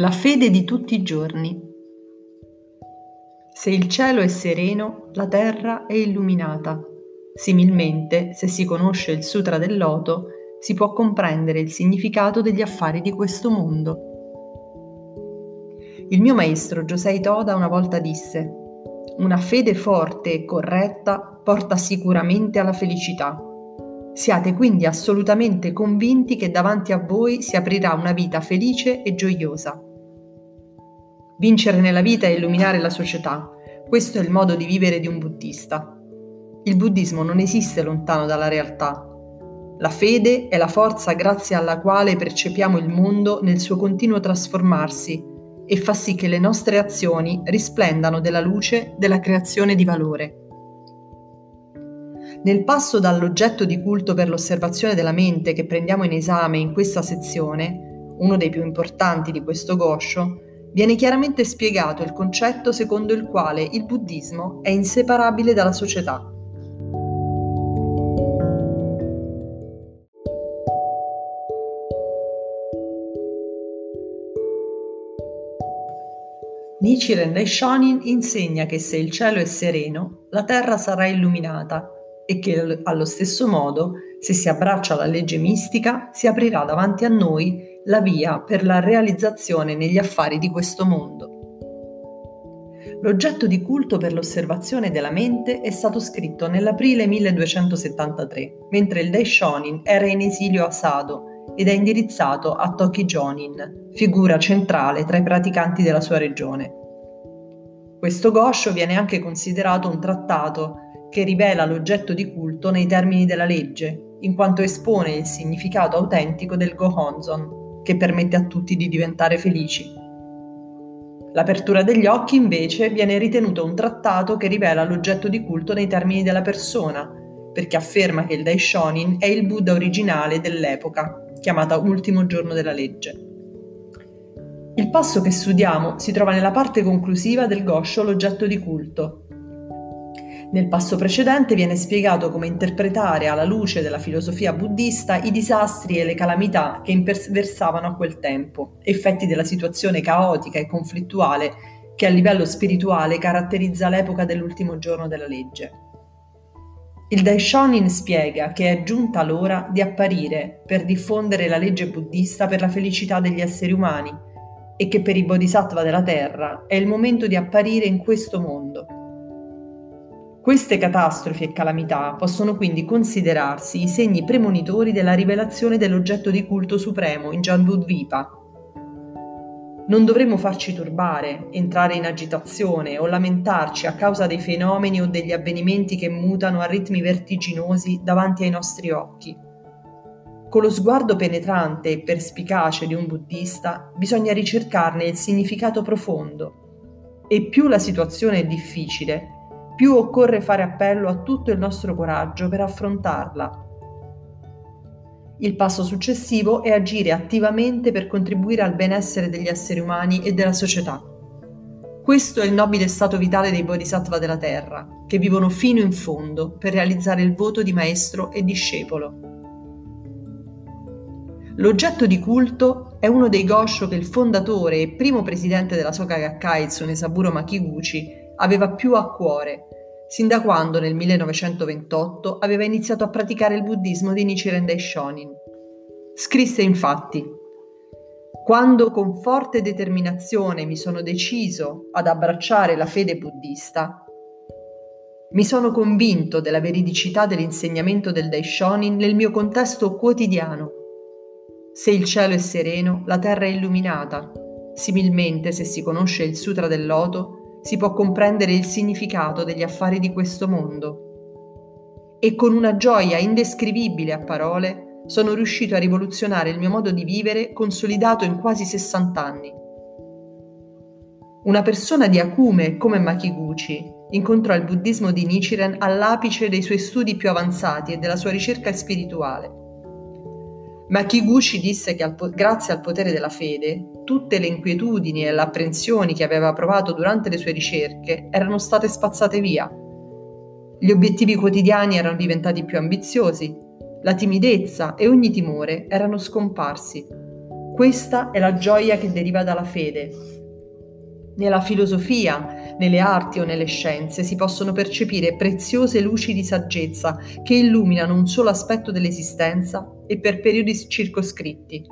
La fede di tutti i giorni. Se il cielo è sereno, la terra è illuminata. Similmente, se si conosce il Sutra del Loto, si può comprendere il significato degli affari di questo mondo. Il mio maestro Josei Toda una volta disse: Una fede forte e corretta porta sicuramente alla felicità. Siate quindi assolutamente convinti che davanti a voi si aprirà una vita felice e gioiosa. Vincere nella vita e illuminare la società. Questo è il modo di vivere di un buddista. Il buddismo non esiste lontano dalla realtà. La fede è la forza grazie alla quale percepiamo il mondo nel suo continuo trasformarsi e fa sì che le nostre azioni risplendano della luce della creazione di valore. Nel passo dall'oggetto di culto per l'osservazione della mente che prendiamo in esame in questa sezione, uno dei più importanti di questo Gosho, viene chiaramente spiegato il concetto secondo il quale il buddismo è inseparabile dalla società. Nichiren Daishonin insegna che se il cielo è sereno, la terra sarà illuminata e che allo stesso modo, se si abbraccia la legge mistica, si aprirà davanti a noi la via per la realizzazione negli affari di questo mondo. L'oggetto di culto per l'osservazione della mente è stato scritto nell'aprile 1273, mentre il Daishonin era in esilio a Sado ed è indirizzato a Toki Jonin, figura centrale tra i praticanti della sua regione. Questo Gosho viene anche considerato un trattato che rivela l'oggetto di culto nei termini della legge, in quanto espone il significato autentico del Gohonzon, che permette a tutti di diventare felici. L'apertura degli occhi, invece, viene ritenuto un trattato che rivela l'oggetto di culto nei termini della persona, perché afferma che il Daishonin è il Buddha originale dell'epoca, chiamata ultimo giorno della legge. Il passo che studiamo si trova nella parte conclusiva del Gosho l'oggetto di culto, nel passo precedente viene spiegato come interpretare alla luce della filosofia buddista i disastri e le calamità che imperversavano a quel tempo, effetti della situazione caotica e conflittuale che a livello spirituale caratterizza l'epoca dell'ultimo giorno della legge. Il Daishonin spiega che è giunta l'ora di apparire per diffondere la legge buddista per la felicità degli esseri umani e che per i bodhisattva della terra è il momento di apparire in questo mondo queste catastrofi e calamità possono quindi considerarsi i segni premonitori della rivelazione dell'oggetto di culto supremo in Jambudvipa. Non dovremmo farci turbare, entrare in agitazione o lamentarci a causa dei fenomeni o degli avvenimenti che mutano a ritmi vertiginosi davanti ai nostri occhi. Con lo sguardo penetrante e perspicace di un buddista bisogna ricercarne il significato profondo. E più la situazione è difficile, più occorre fare appello a tutto il nostro coraggio per affrontarla. Il passo successivo è agire attivamente per contribuire al benessere degli esseri umani e della società. Questo è il nobile stato vitale dei bodhisattva della Terra, che vivono fino in fondo per realizzare il voto di maestro e discepolo. L'oggetto di culto è uno dei Gosho che il fondatore e primo presidente della Soka Gakkai, Tsunesaburo Makiguchi, aveva più a cuore, sin da quando nel 1928 aveva iniziato a praticare il buddismo di Nichiren Daishonin. Scrisse infatti quando con forte determinazione mi sono deciso ad abbracciare la fede buddista, mi sono convinto della veridicità dell'insegnamento del Daishonin nel mio contesto quotidiano. Se il cielo è sereno, la terra è illuminata. Similmente, se si conosce il Sutra del Loto, si può comprendere il significato degli affari di questo mondo. E con una gioia indescrivibile a parole sono riuscito a rivoluzionare il mio modo di vivere consolidato in quasi 60 anni. Una persona di acume come Makiguchi incontrò il buddismo di Nichiren all'apice dei suoi studi più avanzati e della sua ricerca spirituale. Ma Kiguchi disse che al po- grazie al potere della fede, tutte le inquietudini e le apprensioni che aveva provato durante le sue ricerche erano state spazzate via. Gli obiettivi quotidiani erano diventati più ambiziosi, la timidezza e ogni timore erano scomparsi. Questa è la gioia che deriva dalla fede. Nella filosofia, nelle arti o nelle scienze si possono percepire preziose luci di saggezza che illuminano un solo aspetto dell'esistenza e per periodi circoscritti.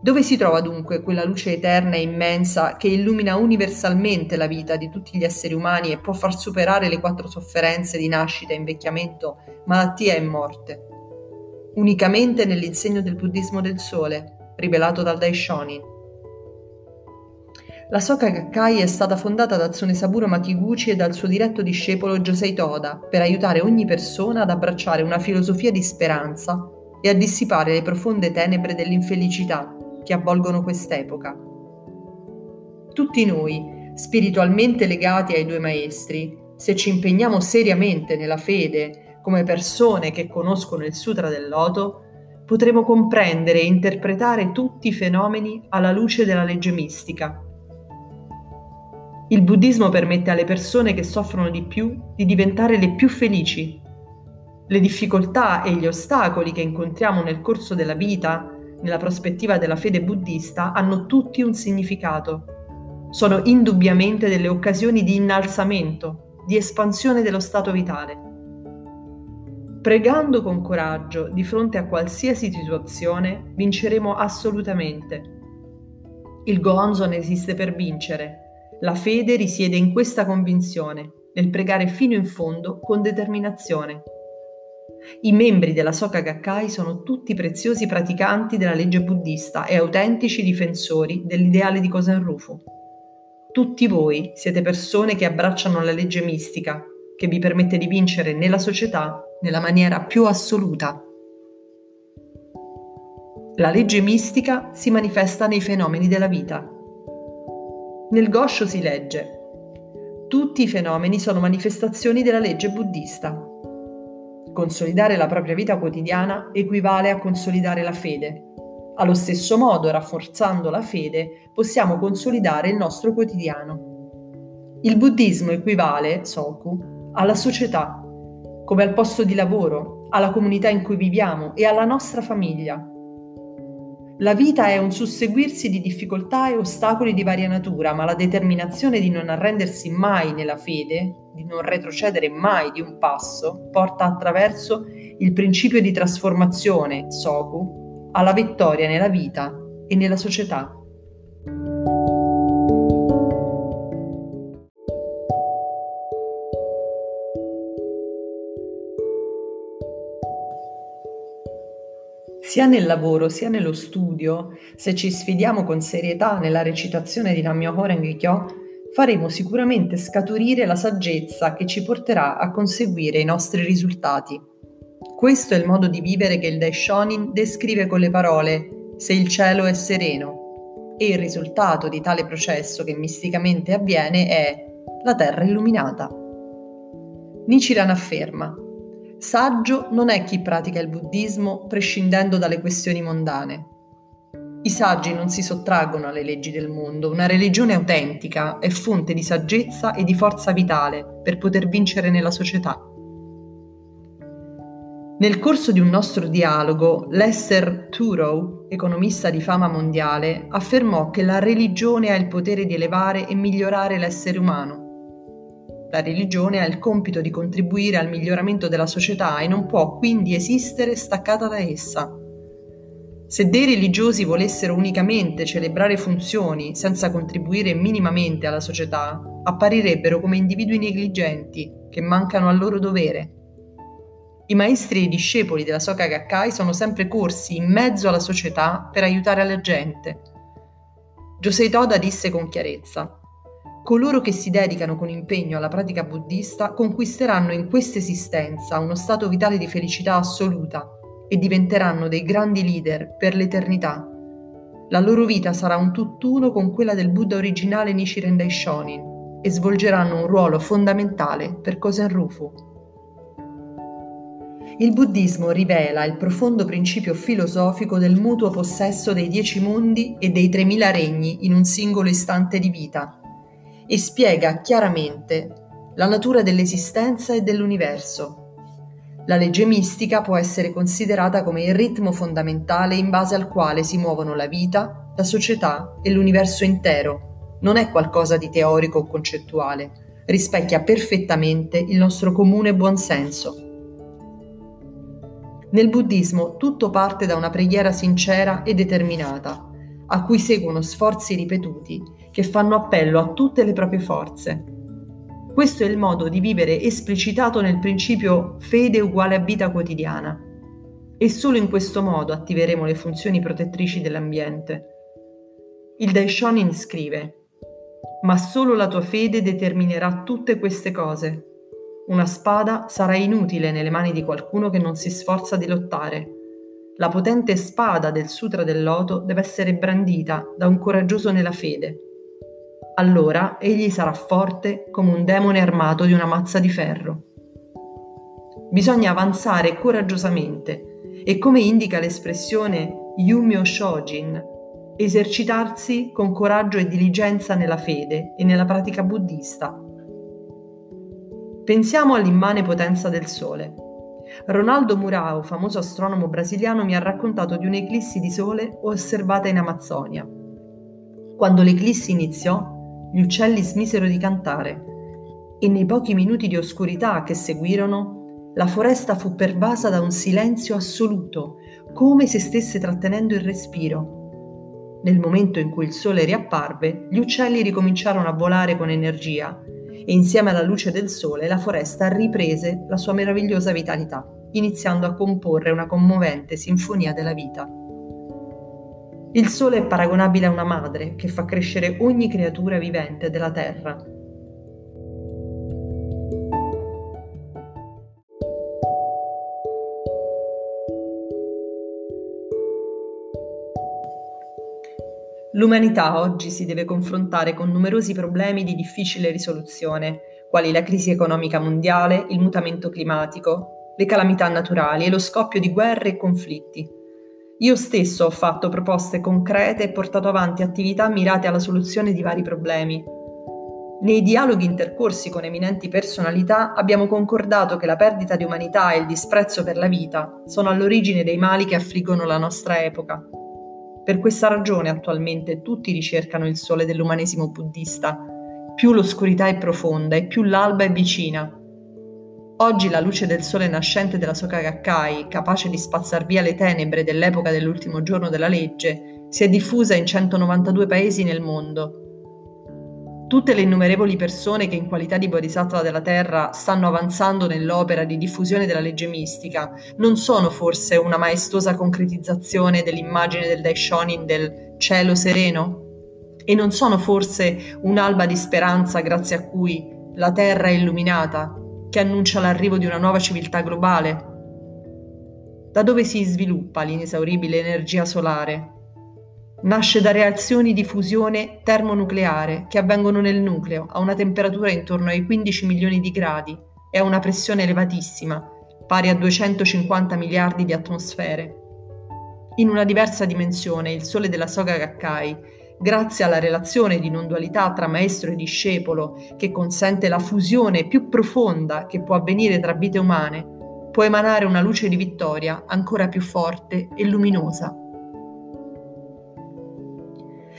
Dove si trova dunque quella luce eterna e immensa che illumina universalmente la vita di tutti gli esseri umani e può far superare le quattro sofferenze di nascita, invecchiamento, malattia e morte? Unicamente nell'insegno del buddismo del sole, rivelato dal Daishonin. La Soka Gakkai è stata fondata da Tsunesaburo Makiguchi e dal suo diretto discepolo Josei Toda per aiutare ogni persona ad abbracciare una filosofia di speranza e a dissipare le profonde tenebre dell'infelicità che avvolgono quest'epoca. Tutti noi, spiritualmente legati ai due maestri, se ci impegniamo seriamente nella fede come persone che conoscono il Sutra del Loto, potremo comprendere e interpretare tutti i fenomeni alla luce della legge mistica. Il buddismo permette alle persone che soffrono di più di diventare le più felici. Le difficoltà e gli ostacoli che incontriamo nel corso della vita nella prospettiva della fede buddista, hanno tutti un significato. Sono indubbiamente delle occasioni di innalzamento, di espansione dello stato vitale. Pregando con coraggio di fronte a qualsiasi situazione, vinceremo assolutamente. Il Goanzon esiste per vincere. La fede risiede in questa convinzione, nel pregare fino in fondo con determinazione. I membri della Soka Gakkai sono tutti preziosi praticanti della legge buddista e autentici difensori dell'ideale di Kosen Rufu. Tutti voi siete persone che abbracciano la legge mistica, che vi permette di vincere nella società nella maniera più assoluta. La legge mistica si manifesta nei fenomeni della vita. Nel Gosho si legge tutti i fenomeni sono manifestazioni della legge buddista. Consolidare la propria vita quotidiana equivale a consolidare la fede. Allo stesso modo, rafforzando la fede, possiamo consolidare il nostro quotidiano. Il buddismo equivale, Soku, alla società, come al posto di lavoro, alla comunità in cui viviamo e alla nostra famiglia. La vita è un susseguirsi di difficoltà e ostacoli di varia natura, ma la determinazione di non arrendersi mai nella fede, di non retrocedere mai di un passo, porta attraverso il principio di trasformazione, Soku, alla vittoria nella vita e nella società. Sia nel lavoro sia nello studio, se ci sfidiamo con serietà nella recitazione di Nammyoho Renge Kyo, faremo sicuramente scaturire la saggezza che ci porterà a conseguire i nostri risultati. Questo è il modo di vivere che il Daishonin descrive con le parole se il cielo è sereno e il risultato di tale processo che misticamente avviene è la terra illuminata. Nichiren afferma Saggio non è chi pratica il buddismo prescindendo dalle questioni mondane. I saggi non si sottraggono alle leggi del mondo, una religione autentica è fonte di saggezza e di forza vitale per poter vincere nella società. Nel corso di un nostro dialogo, Lester Turow, economista di fama mondiale, affermò che la religione ha il potere di elevare e migliorare l'essere umano la religione ha il compito di contribuire al miglioramento della società e non può quindi esistere staccata da essa. Se dei religiosi volessero unicamente celebrare funzioni senza contribuire minimamente alla società, apparirebbero come individui negligenti che mancano al loro dovere. I maestri e i discepoli della Soka Gakkai sono sempre corsi in mezzo alla società per aiutare la gente. Josei Toda disse con chiarezza: Coloro che si dedicano con impegno alla pratica buddista conquisteranno in questa esistenza uno stato vitale di felicità assoluta e diventeranno dei grandi leader per l'eternità. La loro vita sarà un tutt'uno con quella del Buddha originale Nichiren Daishonin e svolgeranno un ruolo fondamentale per Kosen Rufu. Il buddismo rivela il profondo principio filosofico del mutuo possesso dei dieci mondi e dei tremila regni in un singolo istante di vita e spiega chiaramente la natura dell'esistenza e dell'universo. La legge mistica può essere considerata come il ritmo fondamentale in base al quale si muovono la vita, la società e l'universo intero. Non è qualcosa di teorico o concettuale, rispecchia perfettamente il nostro comune buonsenso. Nel buddismo tutto parte da una preghiera sincera e determinata, a cui seguono sforzi ripetuti che fanno appello a tutte le proprie forze, questo è il modo di vivere esplicitato nel principio fede uguale a vita quotidiana. E solo in questo modo attiveremo le funzioni protettrici dell'ambiente. Il Daishonin scrive: Ma solo la tua fede determinerà tutte queste cose. Una spada sarà inutile nelle mani di qualcuno che non si sforza di lottare. La potente spada del Sutra del Loto deve essere brandita da un coraggioso nella fede allora egli sarà forte come un demone armato di una mazza di ferro. Bisogna avanzare coraggiosamente e come indica l'espressione Yumyo Shojin, esercitarsi con coraggio e diligenza nella fede e nella pratica buddista. Pensiamo all'immane potenza del Sole. Ronaldo Murao, famoso astronomo brasiliano, mi ha raccontato di un'eclissi di Sole osservata in Amazzonia. Quando l'eclissi iniziò, gli uccelli smisero di cantare e nei pochi minuti di oscurità che seguirono, la foresta fu pervasa da un silenzio assoluto, come se stesse trattenendo il respiro. Nel momento in cui il sole riapparve, gli uccelli ricominciarono a volare con energia e insieme alla luce del sole la foresta riprese la sua meravigliosa vitalità, iniziando a comporre una commovente sinfonia della vita. Il sole è paragonabile a una madre che fa crescere ogni creatura vivente della terra. L'umanità oggi si deve confrontare con numerosi problemi di difficile risoluzione, quali la crisi economica mondiale, il mutamento climatico, le calamità naturali e lo scoppio di guerre e conflitti. Io stesso ho fatto proposte concrete e portato avanti attività mirate alla soluzione di vari problemi. Nei dialoghi intercorsi con eminenti personalità abbiamo concordato che la perdita di umanità e il disprezzo per la vita sono all'origine dei mali che affliggono la nostra epoca. Per questa ragione attualmente tutti ricercano il sole dell'umanesimo buddista. Più l'oscurità è profonda e più l'alba è vicina, Oggi la luce del sole nascente della Soka Gakkai, capace di spazzar via le tenebre dell'epoca dell'ultimo giorno della legge, si è diffusa in 192 paesi nel mondo. Tutte le innumerevoli persone che in qualità di bodhisattva della Terra stanno avanzando nell'opera di diffusione della legge mistica non sono forse una maestosa concretizzazione dell'immagine del Daishonin del cielo sereno? E non sono forse un'alba di speranza grazie a cui la Terra è illuminata che annuncia l'arrivo di una nuova civiltà globale? Da dove si sviluppa l'inesauribile energia solare? Nasce da reazioni di fusione termonucleare che avvengono nel nucleo a una temperatura intorno ai 15 milioni di gradi e a una pressione elevatissima, pari a 250 miliardi di atmosfere. In una diversa dimensione, il Sole della Soga Gakkai grazie alla relazione di non dualità tra maestro e discepolo che consente la fusione più profonda che può avvenire tra vite umane, può emanare una luce di vittoria ancora più forte e luminosa.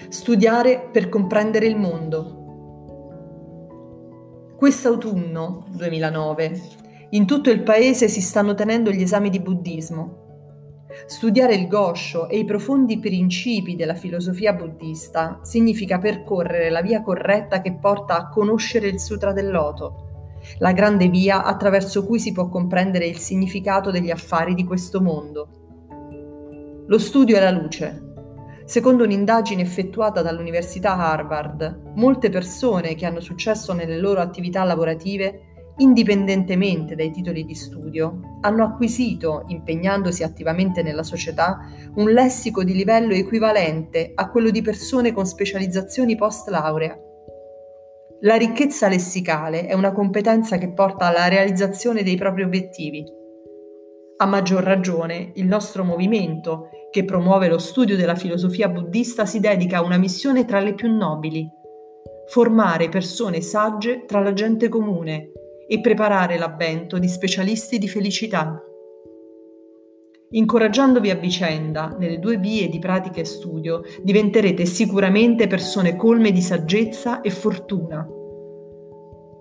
Studiare per comprendere il mondo. Quest'autunno 2009 in tutto il paese si stanno tenendo gli esami di buddismo Studiare il Gosho e i profondi principi della filosofia buddista significa percorrere la via corretta che porta a conoscere il Sutra del Loto, la grande via attraverso cui si può comprendere il significato degli affari di questo mondo. Lo studio è la luce. Secondo un'indagine effettuata dall'Università Harvard, molte persone che hanno successo nelle loro attività lavorative indipendentemente dai titoli di studio, hanno acquisito, impegnandosi attivamente nella società, un lessico di livello equivalente a quello di persone con specializzazioni post laurea. La ricchezza lessicale è una competenza che porta alla realizzazione dei propri obiettivi. A maggior ragione, il nostro movimento, che promuove lo studio della filosofia buddista, si dedica a una missione tra le più nobili, formare persone sagge tra la gente comune e preparare l'avvento di specialisti di felicità. Incoraggiandovi a vicenda nelle due vie di pratica e studio, diventerete sicuramente persone colme di saggezza e fortuna.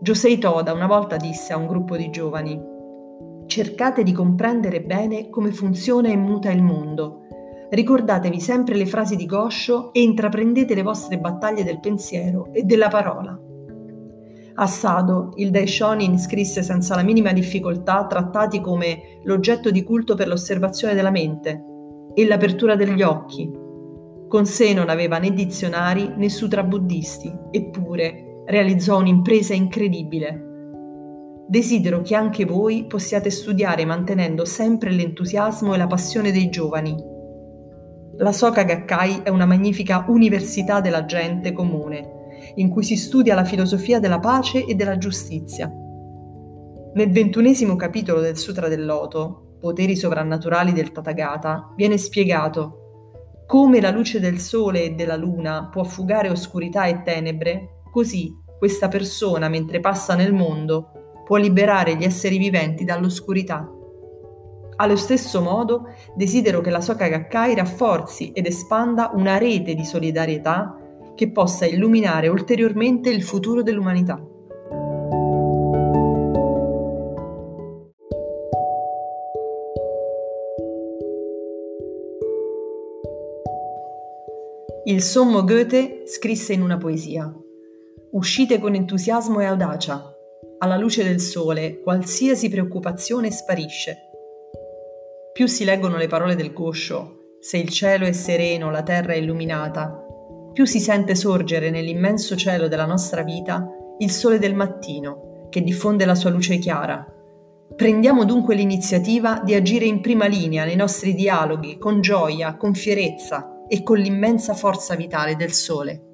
Josei Toda una volta disse a un gruppo di giovani: Cercate di comprendere bene come funziona e muta il mondo. Ricordatevi sempre le frasi di Gosho e intraprendete le vostre battaglie del pensiero e della parola. Assado, il Daishonin scrisse senza la minima difficoltà trattati come l'oggetto di culto per l'osservazione della mente e l'apertura degli occhi. Con sé non aveva né dizionari né sutra buddisti, eppure realizzò un'impresa incredibile. Desidero che anche voi possiate studiare mantenendo sempre l'entusiasmo e la passione dei giovani. La Soka Gakkai è una magnifica università della gente comune in cui si studia la filosofia della pace e della giustizia. Nel ventunesimo capitolo del Sutra del Loto, Poteri sovrannaturali del Tathagata, viene spiegato come la luce del sole e della luna può fugare oscurità e tenebre, così questa persona, mentre passa nel mondo, può liberare gli esseri viventi dall'oscurità. Allo stesso modo, desidero che la Soka Gakkai rafforzi ed espanda una rete di solidarietà che possa illuminare ulteriormente il futuro dell'umanità. Il sommo Goethe scrisse in una poesia: Uscite con entusiasmo e audacia. Alla luce del sole qualsiasi preoccupazione sparisce. Più si leggono le parole del Gosho, se il cielo è sereno, la terra è illuminata, più si sente sorgere nell'immenso cielo della nostra vita il sole del mattino, che diffonde la sua luce chiara. Prendiamo dunque l'iniziativa di agire in prima linea nei nostri dialoghi con gioia, con fierezza e con l'immensa forza vitale del sole.